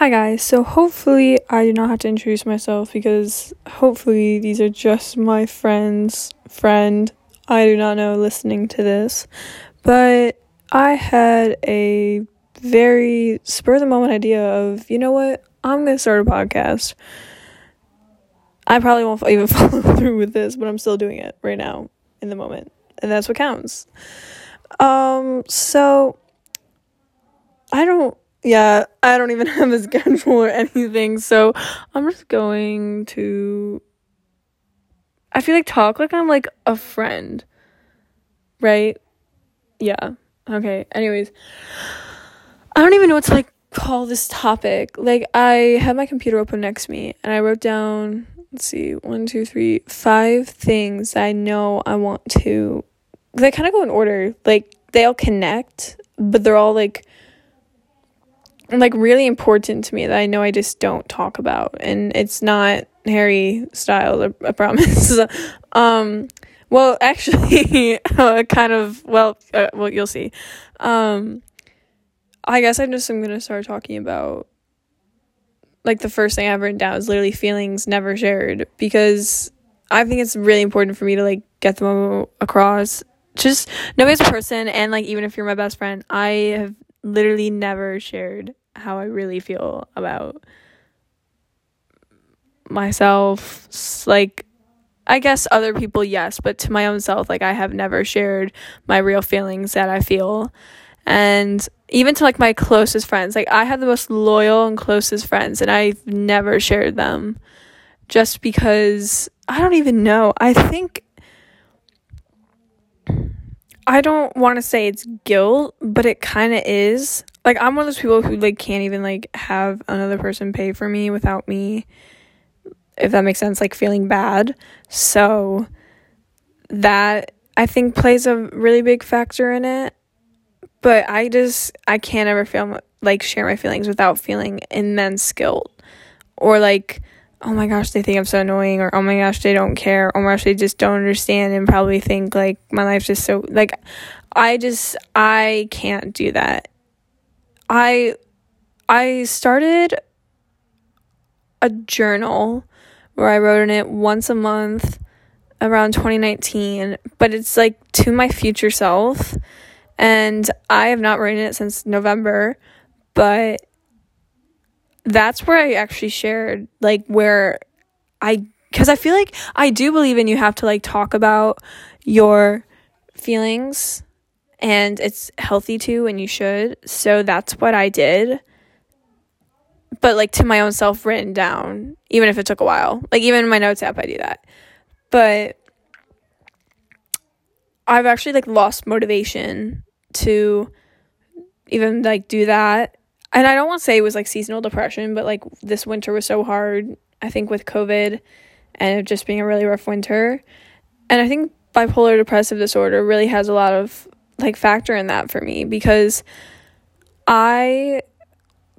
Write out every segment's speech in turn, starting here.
Hi guys, so hopefully I do not have to introduce myself because hopefully these are just my friends, friend, I do not know listening to this. But I had a very spur of the moment idea of, you know what, I'm gonna start a podcast. I probably won't even follow through with this, but I'm still doing it right now in the moment. And that's what counts. Um, so I don't yeah, I don't even have a schedule or anything, so I'm just going to I feel like talk like I'm like a friend. Right? Yeah. Okay. Anyways, I don't even know what to like call this topic. Like I had my computer open next to me and I wrote down let's see, one, two, three, five things I know I want to they kind of go in order. Like they all connect, but they're all like like really important to me that I know I just don't talk about and it's not Harry Styles I promise. Um well actually uh, kind of well uh, well you'll see. Um I guess I'm just I'm to start talking about like the first thing I've written down is literally feelings never shared because I think it's really important for me to like get them across. Just me as a person and like even if you're my best friend I have literally never shared how I really feel about myself. Like, I guess other people, yes, but to my own self, like, I have never shared my real feelings that I feel. And even to like my closest friends, like, I have the most loyal and closest friends, and I've never shared them just because I don't even know. I think. I don't want to say it's guilt, but it kind of is like I'm one of those people who like can't even like have another person pay for me without me if that makes sense like feeling bad. So that I think plays a really big factor in it. But I just I can't ever feel like share my feelings without feeling immense guilt or like oh my gosh, they think I'm so annoying, or oh my gosh, they don't care, or oh my gosh, they just don't understand and probably think like my life's just so like I just I can't do that. I I started a journal where I wrote in it once a month around 2019, but it's like to my future self. And I have not written it since November, but that's where I actually shared like where I cuz I feel like I do believe in you have to like talk about your feelings and it's healthy to and you should. So that's what I did. But like to my own self written down, even if it took a while. Like even in my notes app I do that. But I've actually like lost motivation to even like do that. And I don't want to say it was like seasonal depression, but like this winter was so hard, I think with COVID and just being a really rough winter. And I think bipolar depressive disorder really has a lot of like factor in that for me because I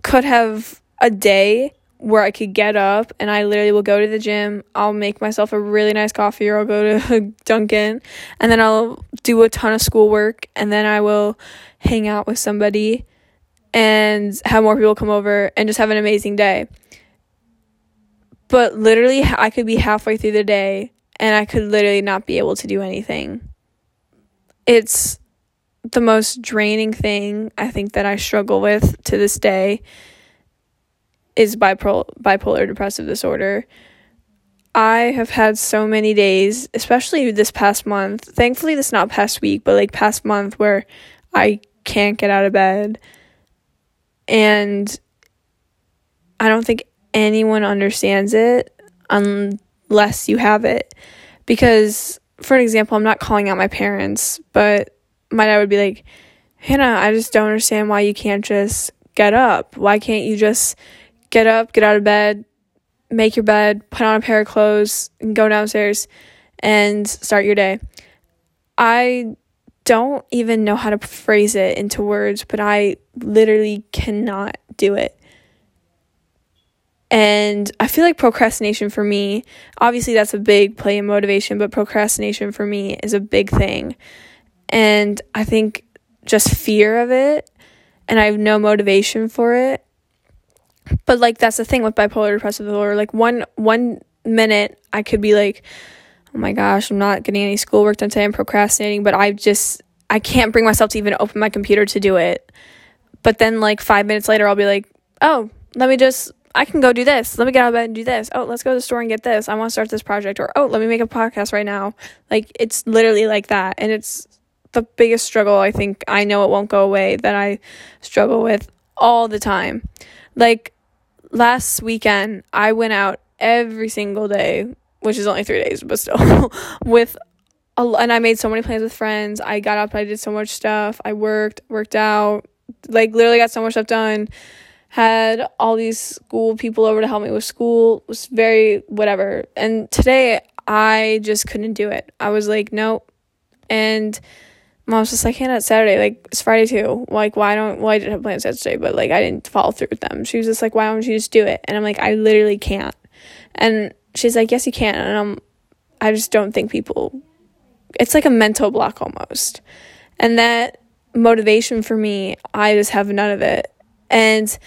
could have a day where I could get up and I literally will go to the gym. I'll make myself a really nice coffee or I'll go to Dunkin' and then I'll do a ton of schoolwork and then I will hang out with somebody and have more people come over and just have an amazing day. But literally, I could be halfway through the day and I could literally not be able to do anything. It's the most draining thing I think that I struggle with to this day is bipolar bipolar depressive disorder. I have had so many days, especially this past month. Thankfully this not past week, but like past month where I can't get out of bed. And I don't think anyone understands it unless you have it. Because for an example, I'm not calling out my parents, but my dad would be like, Hannah, I just don't understand why you can't just get up. Why can't you just get up, get out of bed, make your bed, put on a pair of clothes, and go downstairs and start your day? I don't even know how to phrase it into words, but I literally cannot do it. And I feel like procrastination for me, obviously that's a big play in motivation, but procrastination for me is a big thing. And I think just fear of it and I have no motivation for it but like that's the thing with bipolar depressive disorder. Like one one minute I could be like, oh my gosh, I'm not getting any schoolwork done today. I'm procrastinating, but I just I can't bring myself to even open my computer to do it. But then like five minutes later, I'll be like, oh, let me just I can go do this. Let me get out of bed and do this. Oh, let's go to the store and get this. I want to start this project. Or, oh, let me make a podcast right now. Like, it's literally like that. And it's the biggest struggle I think I know it won't go away that I struggle with all the time. Like, last weekend, I went out every single day, which is only three days, but still, with a, and I made so many plans with friends. I got up, I did so much stuff. I worked, worked out, like, literally got so much stuff done had all these school people over to help me with school. It was very whatever. And today I just couldn't do it. I was like, nope. And mom was just like, Hannah, it's Saturday. Like, it's Friday too. Like, why don't, well, I did have plans yesterday, but like, I didn't follow through with them. She was just like, why don't you just do it? And I'm like, I literally can't. And she's like, yes, you can. And I'm, I just don't think people, it's like a mental block almost. And that motivation for me, I just have none of it. And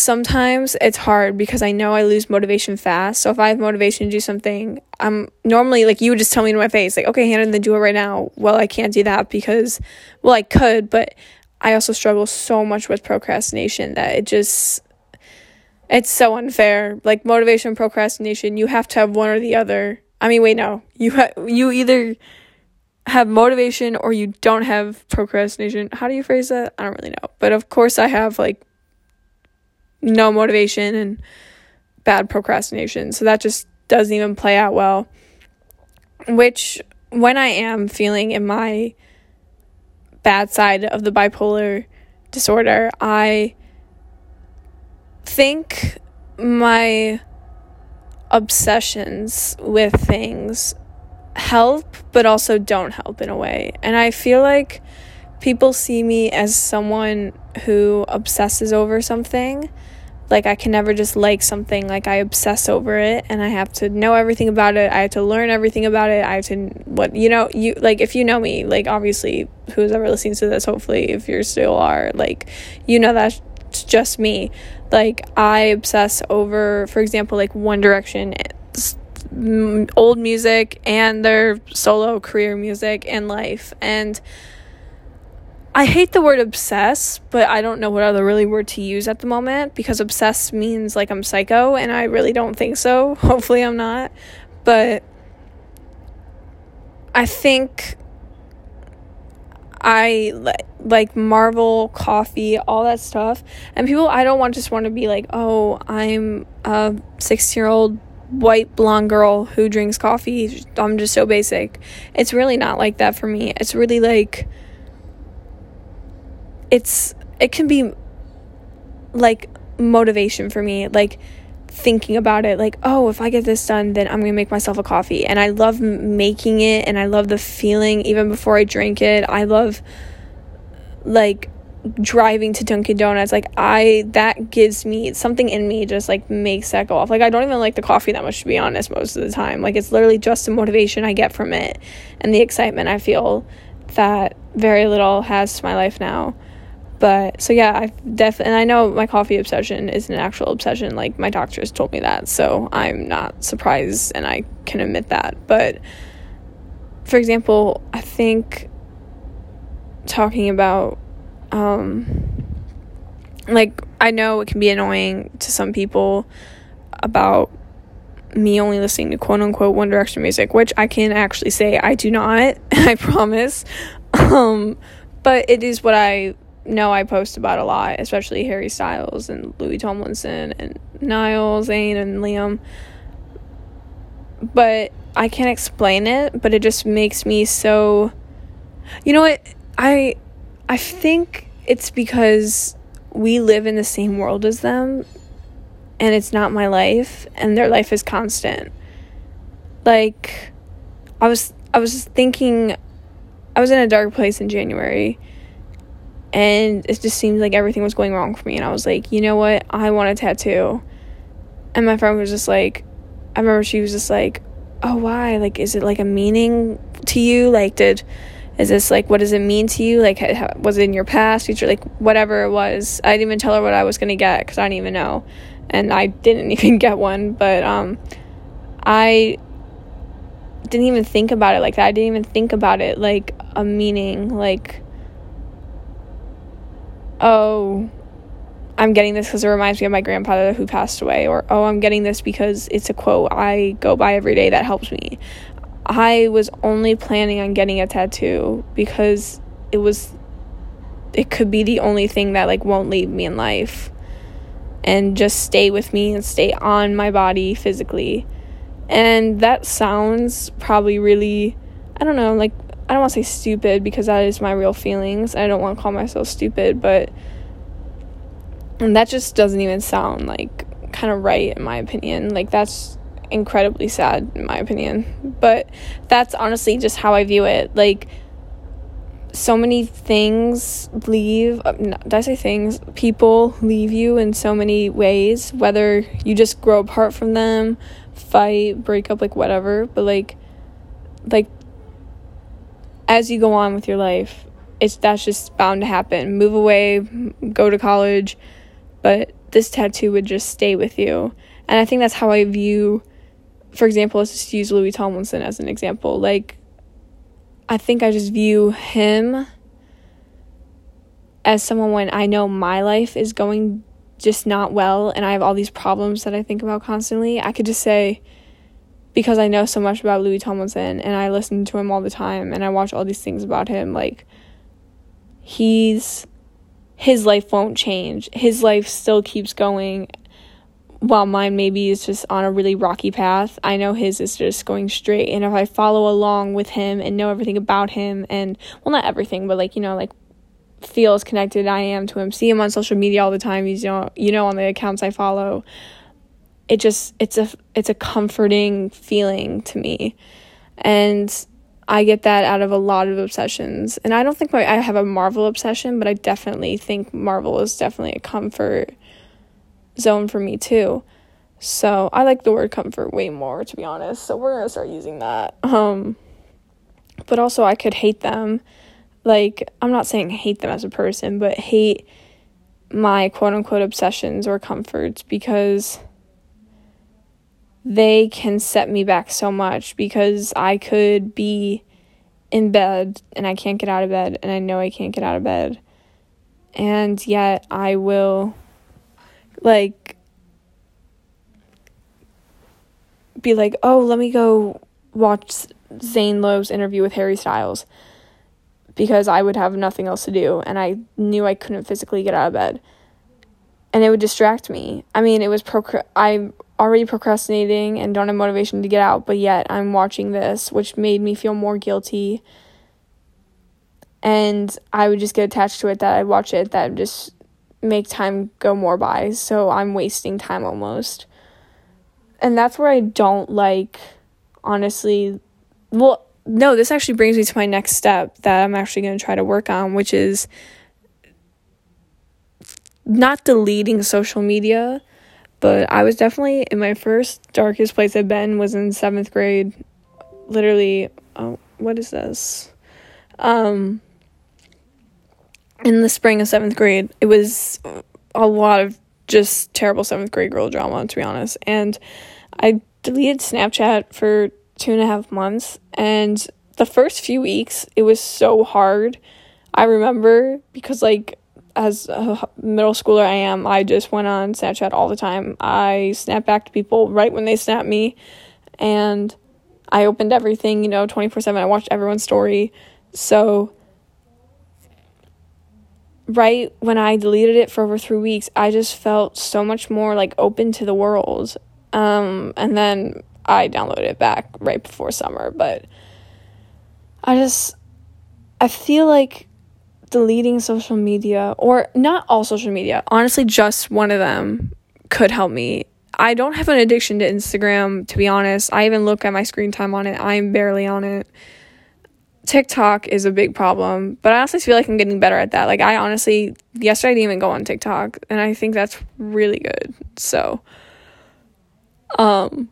sometimes it's hard because I know I lose motivation fast. So if I have motivation to do something, I'm normally like you would just tell me to my face, like, okay, Hannah, then do it right now. Well, I can't do that because, well, I could, but I also struggle so much with procrastination that it just, it's so unfair. Like motivation, procrastination, you have to have one or the other. I mean, wait, no, you ha- you either have motivation or you don't have procrastination. How do you phrase that? I don't really know. But of course, I have like no motivation and bad procrastination. So that just doesn't even play out well. Which, when I am feeling in my bad side of the bipolar disorder, I think my obsessions with things help, but also don't help in a way. And I feel like people see me as someone who obsesses over something like I can never just like something like I obsess over it and I have to know everything about it. I have to learn everything about it. I have to what you know, you like if you know me, like obviously who's ever listening to this, hopefully if you still are, like you know that's just me. Like I obsess over for example like One Direction old music and their solo career music and life and I hate the word obsess, but I don't know what other really word to use at the moment because obsess means like I'm psycho, and I really don't think so. Hopefully, I'm not. But I think I like Marvel, coffee, all that stuff. And people, I don't want just want to be like, oh, I'm a 16 year old white blonde girl who drinks coffee. I'm just so basic. It's really not like that for me. It's really like it's it can be like motivation for me like thinking about it like oh if i get this done then i'm gonna make myself a coffee. And i love making it and i love the feeling even before i drink it i love like driving to dunkin donuts like i that gives me something in me just like makes that go off. Like i don't even like the coffee that much to be honest most of the time. Like it's literally just the motivation i get from it and the excitement i feel that very little has to my life now but so yeah, I've definitely, and I know my coffee obsession is an actual obsession. Like my doctors told me that, so I'm not surprised, and I can admit that. But for example, I think talking about, um, like I know it can be annoying to some people about me only listening to quote unquote One Direction music, which I can actually say I do not, I promise. Um, but it is what I know I post about a lot, especially Harry Styles and Louis Tomlinson and Niall, Zayn, and Liam. But I can't explain it, but it just makes me so. You know what? I I think it's because we live in the same world as them, and it's not my life, and their life is constant. Like, I was I was thinking, I was in a dark place in January and it just seemed like everything was going wrong for me. And i was like you know what? I want a tattoo. And my friend was just like i remember she was just like oh why? Like is it like a meaning to you? Like did is this like what does it mean to you? Like was it in your past future? Like whatever it was. I didn't even tell her what i was going to get because i didn't even know. And i didn't even get one. But um i didn't even think about it like that. I didn't even think about it like a meaning like oh i'm getting this because it reminds me of my grandfather who passed away or oh i'm getting this because it's a quote i go by every day that helps me I was only planning on getting a tattoo because it was it could be the only thing that like won't leave me in life and just stay with me and stay on my body physically. And that sounds probably really I don't know, like I don't want to say stupid because that is my real feelings. I don't want to call myself stupid, but and that just doesn't even sound like kind of right in my opinion. Like that's incredibly sad in my opinion. But that's honestly just how I view it. Like so many things leave uh, did I say things? People leave you in so many ways, whether you just grow apart from them, fight, break up like whatever, but like like as you go on with your life, it's that's just bound to happen. Move away, go to college, but this tattoo would just stay with you. And I think that's how I view for example, let's just use Louis Tomlinson as an example. Like, I think I just view him as someone when I know my life is going just not well and I have all these problems that I think about constantly, I could just say, because I know so much about Louis Tomlinson and I listen to him all the time and I watch all these things about him, like, he's his life won't change. His life still keeps going while mine maybe is just on a really rocky path, I know his is just going straight. And if I follow along with him and know everything about him, and well, not everything, but like, you know, like feel as connected I am to him, see him on social media all the time, He's you know, you know, on the accounts I follow, it just, it's a, it's a comforting feeling to me. And I get that out of a lot of obsessions. And I don't think my, I have a Marvel obsession, but I definitely think Marvel is definitely a comfort zone for me too. So I like the word comfort way more to be honest. So we're gonna start using that. Um but also I could hate them. Like I'm not saying hate them as a person, but hate my quote unquote obsessions or comforts because they can set me back so much because I could be in bed and I can't get out of bed and I know I can't get out of bed. And yet I will like be like, "Oh, let me go watch Zane Lowe's interview with Harry Styles." Because I would have nothing else to do and I knew I couldn't physically get out of bed. And it would distract me. I mean, it was procra- I'm already procrastinating and don't have motivation to get out, but yet I'm watching this, which made me feel more guilty. And I would just get attached to it that I'd watch it, that just make time go more by. So I'm wasting time almost. And that's where I don't like, honestly. Well, no, this actually brings me to my next step that I'm actually going to try to work on, which is not deleting social media, but I was definitely in my first darkest place I've been was in seventh grade. Literally, oh, what is this? Um, in the spring of seventh grade, it was a lot of just terrible seventh grade girl drama, to be honest. And I deleted Snapchat for two and a half months. And the first few weeks, it was so hard. I remember because, like, as a middle schooler I am, I just went on Snapchat all the time. I snap back to people right when they snap me. And I opened everything, you know, 24 7. I watched everyone's story. So right when I deleted it for over three weeks, I just felt so much more like open to the world. Um, and then I downloaded it back right before summer, but I just I feel like deleting social media or not all social media, honestly just one of them could help me. I don't have an addiction to Instagram to be honest. I even look at my screen time on it. I'm barely on it. TikTok is a big problem, but I honestly feel like I'm getting better at that. Like I honestly yesterday I didn't even go on TikTok, and I think that's really good. So, um,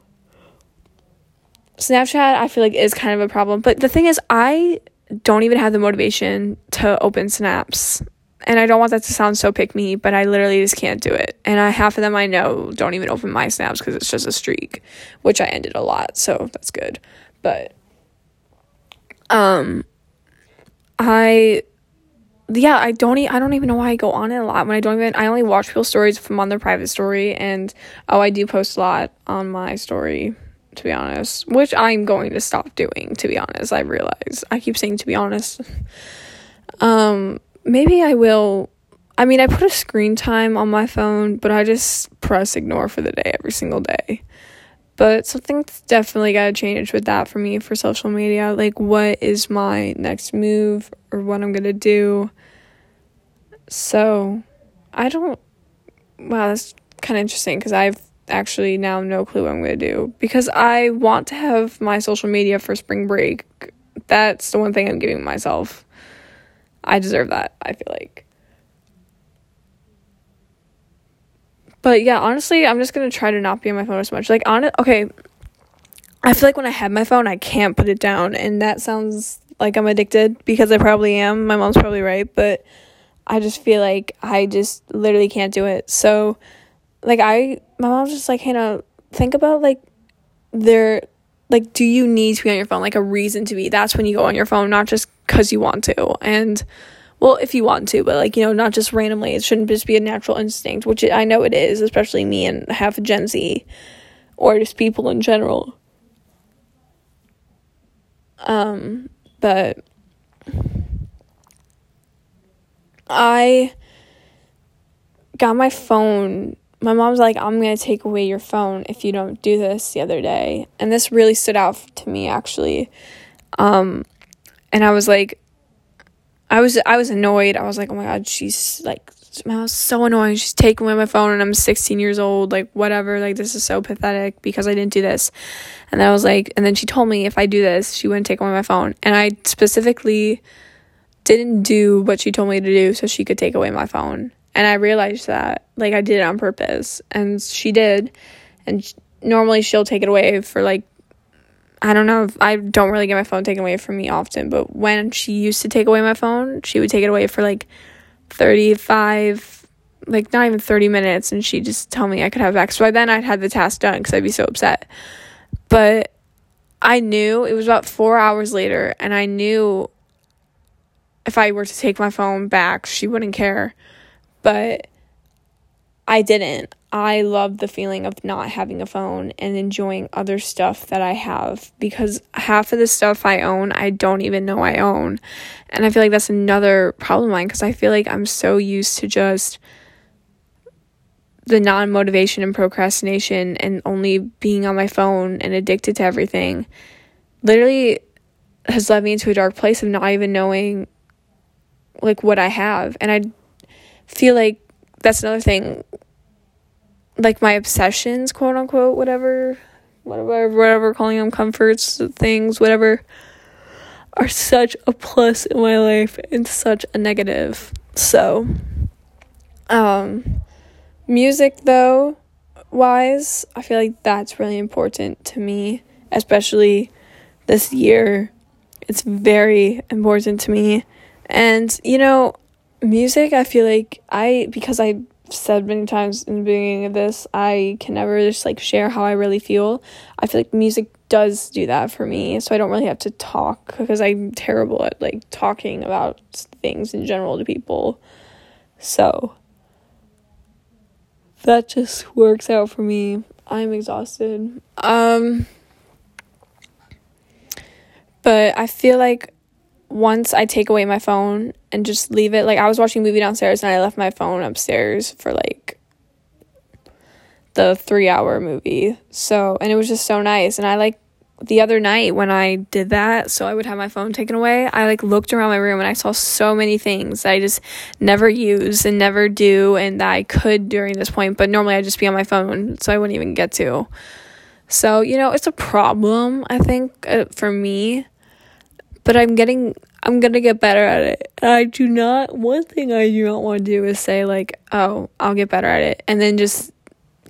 Snapchat I feel like is kind of a problem, but the thing is, I don't even have the motivation to open snaps. And I don't want that to sound so pick me, but I literally just can't do it. And I, half of them I know don't even open my snaps because it's just a streak, which I ended a lot, so that's good. But um I yeah, I don't e- I don't even know why I go on it a lot when I don't even I only watch people's stories if I'm on their private story and oh I do post a lot on my story to be honest, which I'm going to stop doing to be honest. I realize I keep saying to be honest. um maybe I will I mean I put a screen time on my phone, but I just press ignore for the day every single day. But something's definitely got to change with that for me for social media. Like, what is my next move or what I'm going to do? So, I don't. Wow, that's kind of interesting because I've actually now no clue what I'm going to do. Because I want to have my social media for spring break. That's the one thing I'm giving myself. I deserve that, I feel like. But yeah, honestly, I'm just gonna try to not be on my phone as much. Like on okay. I feel like when I have my phone, I can't put it down, and that sounds like I'm addicted because I probably am. My mom's probably right, but I just feel like I just literally can't do it. So, like I, my mom's just like, Hannah, think about like there, like, do you need to be on your phone? Like a reason to be. That's when you go on your phone, not just because you want to. And well, if you want to, but like, you know, not just randomly. It shouldn't just be a natural instinct, which I know it is, especially me and half Gen Z or just people in general. Um, but I got my phone. My mom's like, I'm going to take away your phone if you don't do this the other day. And this really stood out to me, actually. Um, and I was like, I was I was annoyed. I was like, oh my god, she's like, I was so annoying. She's taking away my phone, and I'm 16 years old. Like whatever. Like this is so pathetic because I didn't do this. And I was like, and then she told me if I do this, she wouldn't take away my phone. And I specifically didn't do what she told me to do so she could take away my phone. And I realized that like I did it on purpose, and she did. And normally she'll take it away for like I don't know. I don't really get my phone taken away from me often, but when she used to take away my phone, she would take it away for like 35, like not even 30 minutes, and she'd just tell me I could have back. So by then I'd had the task done because I'd be so upset. But I knew it was about four hours later, and I knew if I were to take my phone back, she wouldn't care. But I didn't. I love the feeling of not having a phone and enjoying other stuff that I have because half of the stuff I own, I don't even know I own. And I feel like that's another problem line because I feel like I'm so used to just the non motivation and procrastination and only being on my phone and addicted to everything. Literally has led me into a dark place of not even knowing like what I have. And I feel like that's another thing like my obsessions, quote unquote, whatever, whatever, whatever, calling them comforts, things, whatever, are such a plus in my life and such a negative. So, um, music though, wise, I feel like that's really important to me, especially this year. It's very important to me. And, you know, music, I feel like I, because I said many times in the beginning of this, I can never just like share how I really feel. I feel like music does do that for me, so I don't really have to talk because I'm terrible at like talking about things in general to people. So that just works out for me. I'm exhausted. Um but I feel like once I take away my phone and just leave it, like I was watching a movie downstairs and I left my phone upstairs for like the three hour movie. So, and it was just so nice. And I like the other night when I did that, so I would have my phone taken away, I like looked around my room and I saw so many things that I just never use and never do and that I could during this point, but normally I'd just be on my phone, so I wouldn't even get to. So, you know, it's a problem, I think, uh, for me but I'm getting I'm gonna get better at it. I do not one thing I do not want to do is say like, oh, I'll get better at it and then just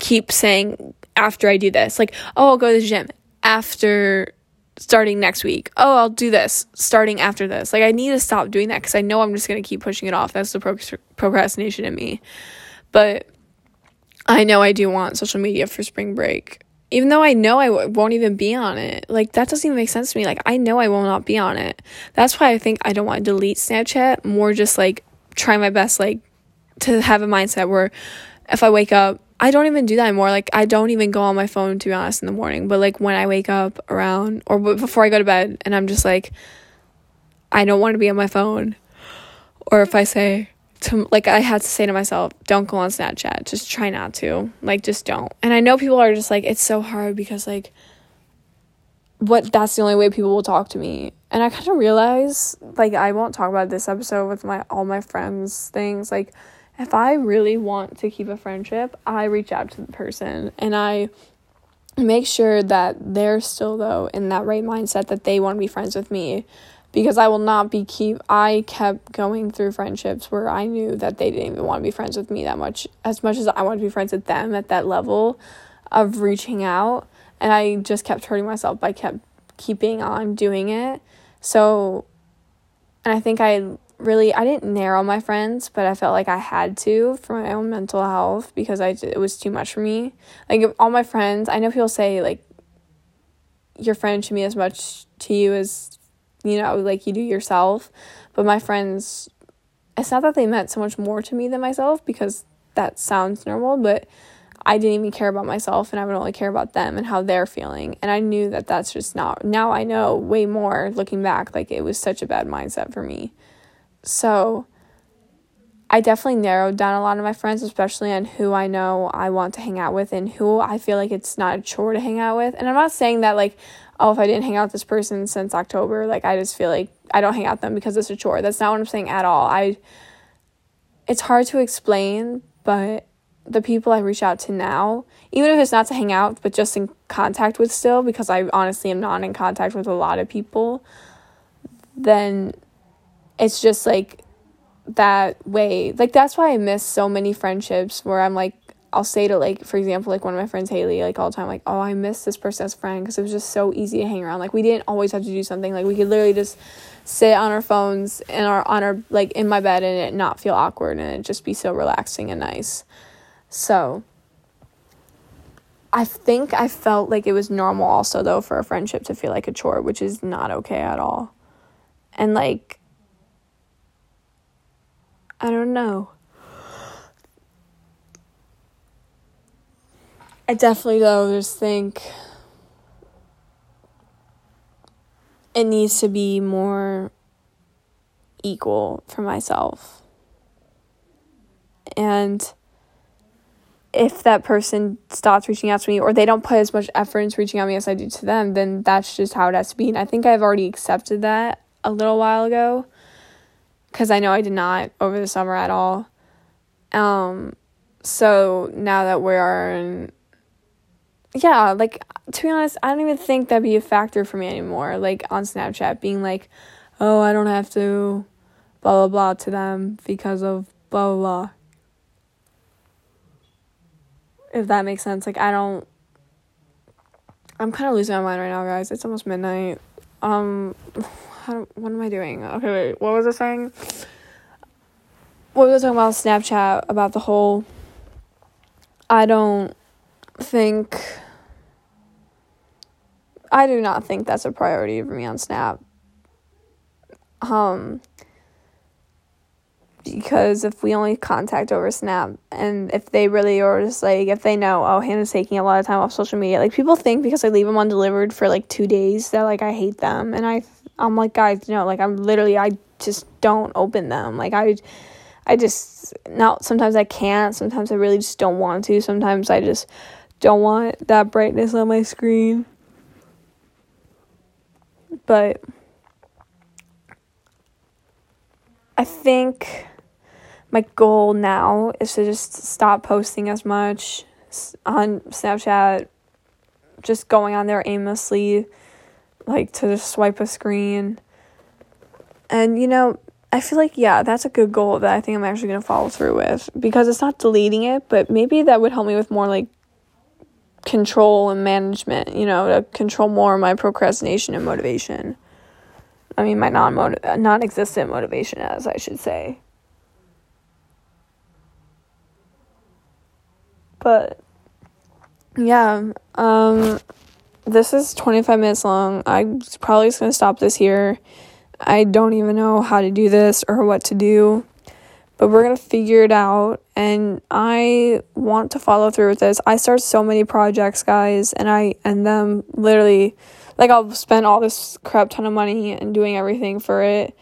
keep saying after I do this, like, oh I'll go to the gym after starting next week. Oh, I'll do this starting after this. Like I need to stop doing that cuz I know I'm just to keep pushing it off. That's the pro- procrastination in me. But I know I do want social media for spring break. Even though I know I w- won't even be on it. Like that doesn't even make sense to me. Like I know I will not be on it. That's why I think I don't want to delete Snapchat, more just like try my best like to have a mindset where if I wake up I don't even do that anymore. Like I don't even go on my phone to be honest in the morning. But like when I wake up around or before I go to bed and I'm just like I don't want to be on my phone. Or if I say to like I had to say to myself, don't go on Snapchat. Just try not to. Like just don't. And I know people are just like it's so hard because like what that's the only way people will talk to me. And I kind of realize like I won't talk about this episode with my all my friends things like if I really want to keep a friendship, I reach out to the person and I make sure that they're still though in that right mindset that they want to be friends with me because I will not be keep I kept going through friendships where I knew that they didn't even want to be friends with me that much as much as I wanted to be friends with them at that level of reaching out and I just kept hurting myself by kept keeping on doing it. So and I think I really I didn't narrow my friends, but I felt like I had to for my own mental health because I it was too much for me. Like all my friends, I know people say like your friend should mean as much to you as you know like you do yourself, but my friends it's not that they meant so much more to me than myself because that sounds normal, but I didn't even care about myself and I would only care about them and how they're feeling. And I knew that that's just not, now I know way more looking back, like it was such a bad mindset for me. So I definitely narrowed down a lot of my friends, especially on who I know I want to hang out with and who I feel like it's not a chore to hang out with. And I'm not saying that like, oh, if I didn't hang out with this person since October, like I just feel like I don't hang out with them because it's a chore. That's not what I'm saying at all. I it's hard to explain, but the people I reach out to now, even if it's not to hang out, but just in contact with still, because I honestly am not in contact with a lot of people, then it's just like that way. Like that's why I miss so many friendships where I'm like I'll say to like for example like one of my friends Haley like all the time like oh I miss this person as friend because it was just so easy to hang around. Like we didn't always have to do something. Like we could literally just sit on our phones and our on our like in my bed and it not feel awkward and it just be so relaxing and nice. So I think I felt like it was normal also though for a friendship to feel like a chore, which is not okay at all. And like I don't know. I definitely though just think it needs to be more equal for myself. And if that person stops reaching out to me or they don't put as much effort into reaching out to me as I do to them, then that's just how it has to be. And I think I've already accepted that a little while ago because I know I did not over the summer at all. Um, so now that we are in, yeah, like to be honest, I don't even think that'd be a factor for me anymore. Like on Snapchat, being like, oh, I don't have to blah blah blah to them because of blah blah blah. If that makes sense, like I don't. I'm kind of losing my mind right now, guys. It's almost midnight. Um how, what am I doing? Okay, wait, what was I saying? What was I talking about Snapchat about the whole I don't think I do not think that's a priority for me on Snap. Um because if we only contact over Snap and if they really are just like if they know oh Hannah's taking a lot of time off social media like people think because I leave them undelivered for like 2 days that like I hate them and I I'm like, guys, you know, like I'm literally, I just don't open them. Like I, I just now sometimes I can't. Sometimes I really just don't want to. Sometimes I just don't want that brightness on my screen. But I think my goal now is to just stop posting as much on Snapchat, just going on there aimlessly like to just swipe a screen. And you know, I feel like yeah, that's a good goal that I think I'm actually going to follow through with because it's not deleting it, but maybe that would help me with more like control and management, you know, to control more my procrastination and motivation. I mean, my non non existent motivation, as I should say. But yeah, um, this is 25 minutes long. I'm probably just going to stop this here. I don't even know how to do this or what to do, but we're going to figure it out. And I want to follow through with this. I start so many projects, guys, and I and them literally like I'll spend all this crap ton of money and doing everything for it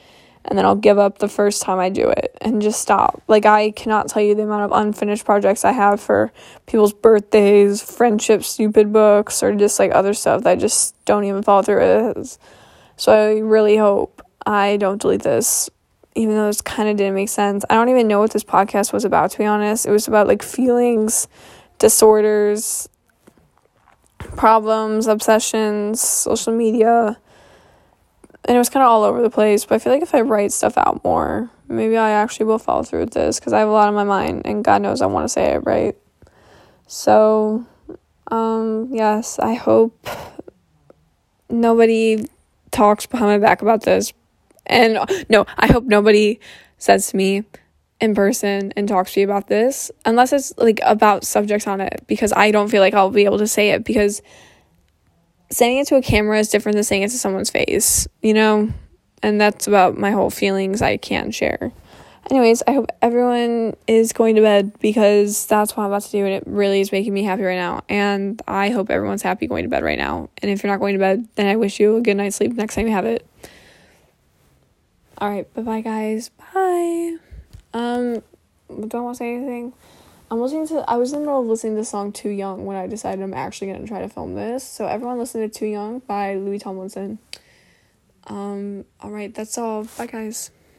and then I'll give up the first time I do it and just stop. Like I cannot tell you the amount of unfinished projects I have for people's birthdays, friendship stupid books or just like other stuff that I just don't even follow through with. So I really hope I don't delete this even though this kind of didn't make sense. I don't even know what this podcast was about to be honest. It was about like feelings, disorders, problems, obsessions, social media. And it was kind of all over the place, but I feel like if I write stuff out more, maybe I actually will follow through with this because I have a lot on my mind and God knows I want to say it right. So, um, yes, I hope nobody talks behind my back about this. And no, I hope nobody says to me, in person and talks to you about this unless it's like about subjects on it because I don't feel like I'll be able to say it because saying it to a camera is different than saying it to someone's face, you know? And that's about my whole feelings I can't share. Anyways, I hope everyone is going to bed because that's what I'm about to do and it really is making me happy right now. And I hope everyone's happy going to bed right now. And if you're not going to bed, then I wish you a good night's sleep next time you have it. All right, bye bye, guys. Bye. Um, don't want to say anything. I'm listening to. I was in the middle of listening to the song "Too Young" when I decided I'm actually gonna try to film this. So everyone, listen to "Too Young" by Louis Tomlinson. Um. All right. That's all. Bye, guys.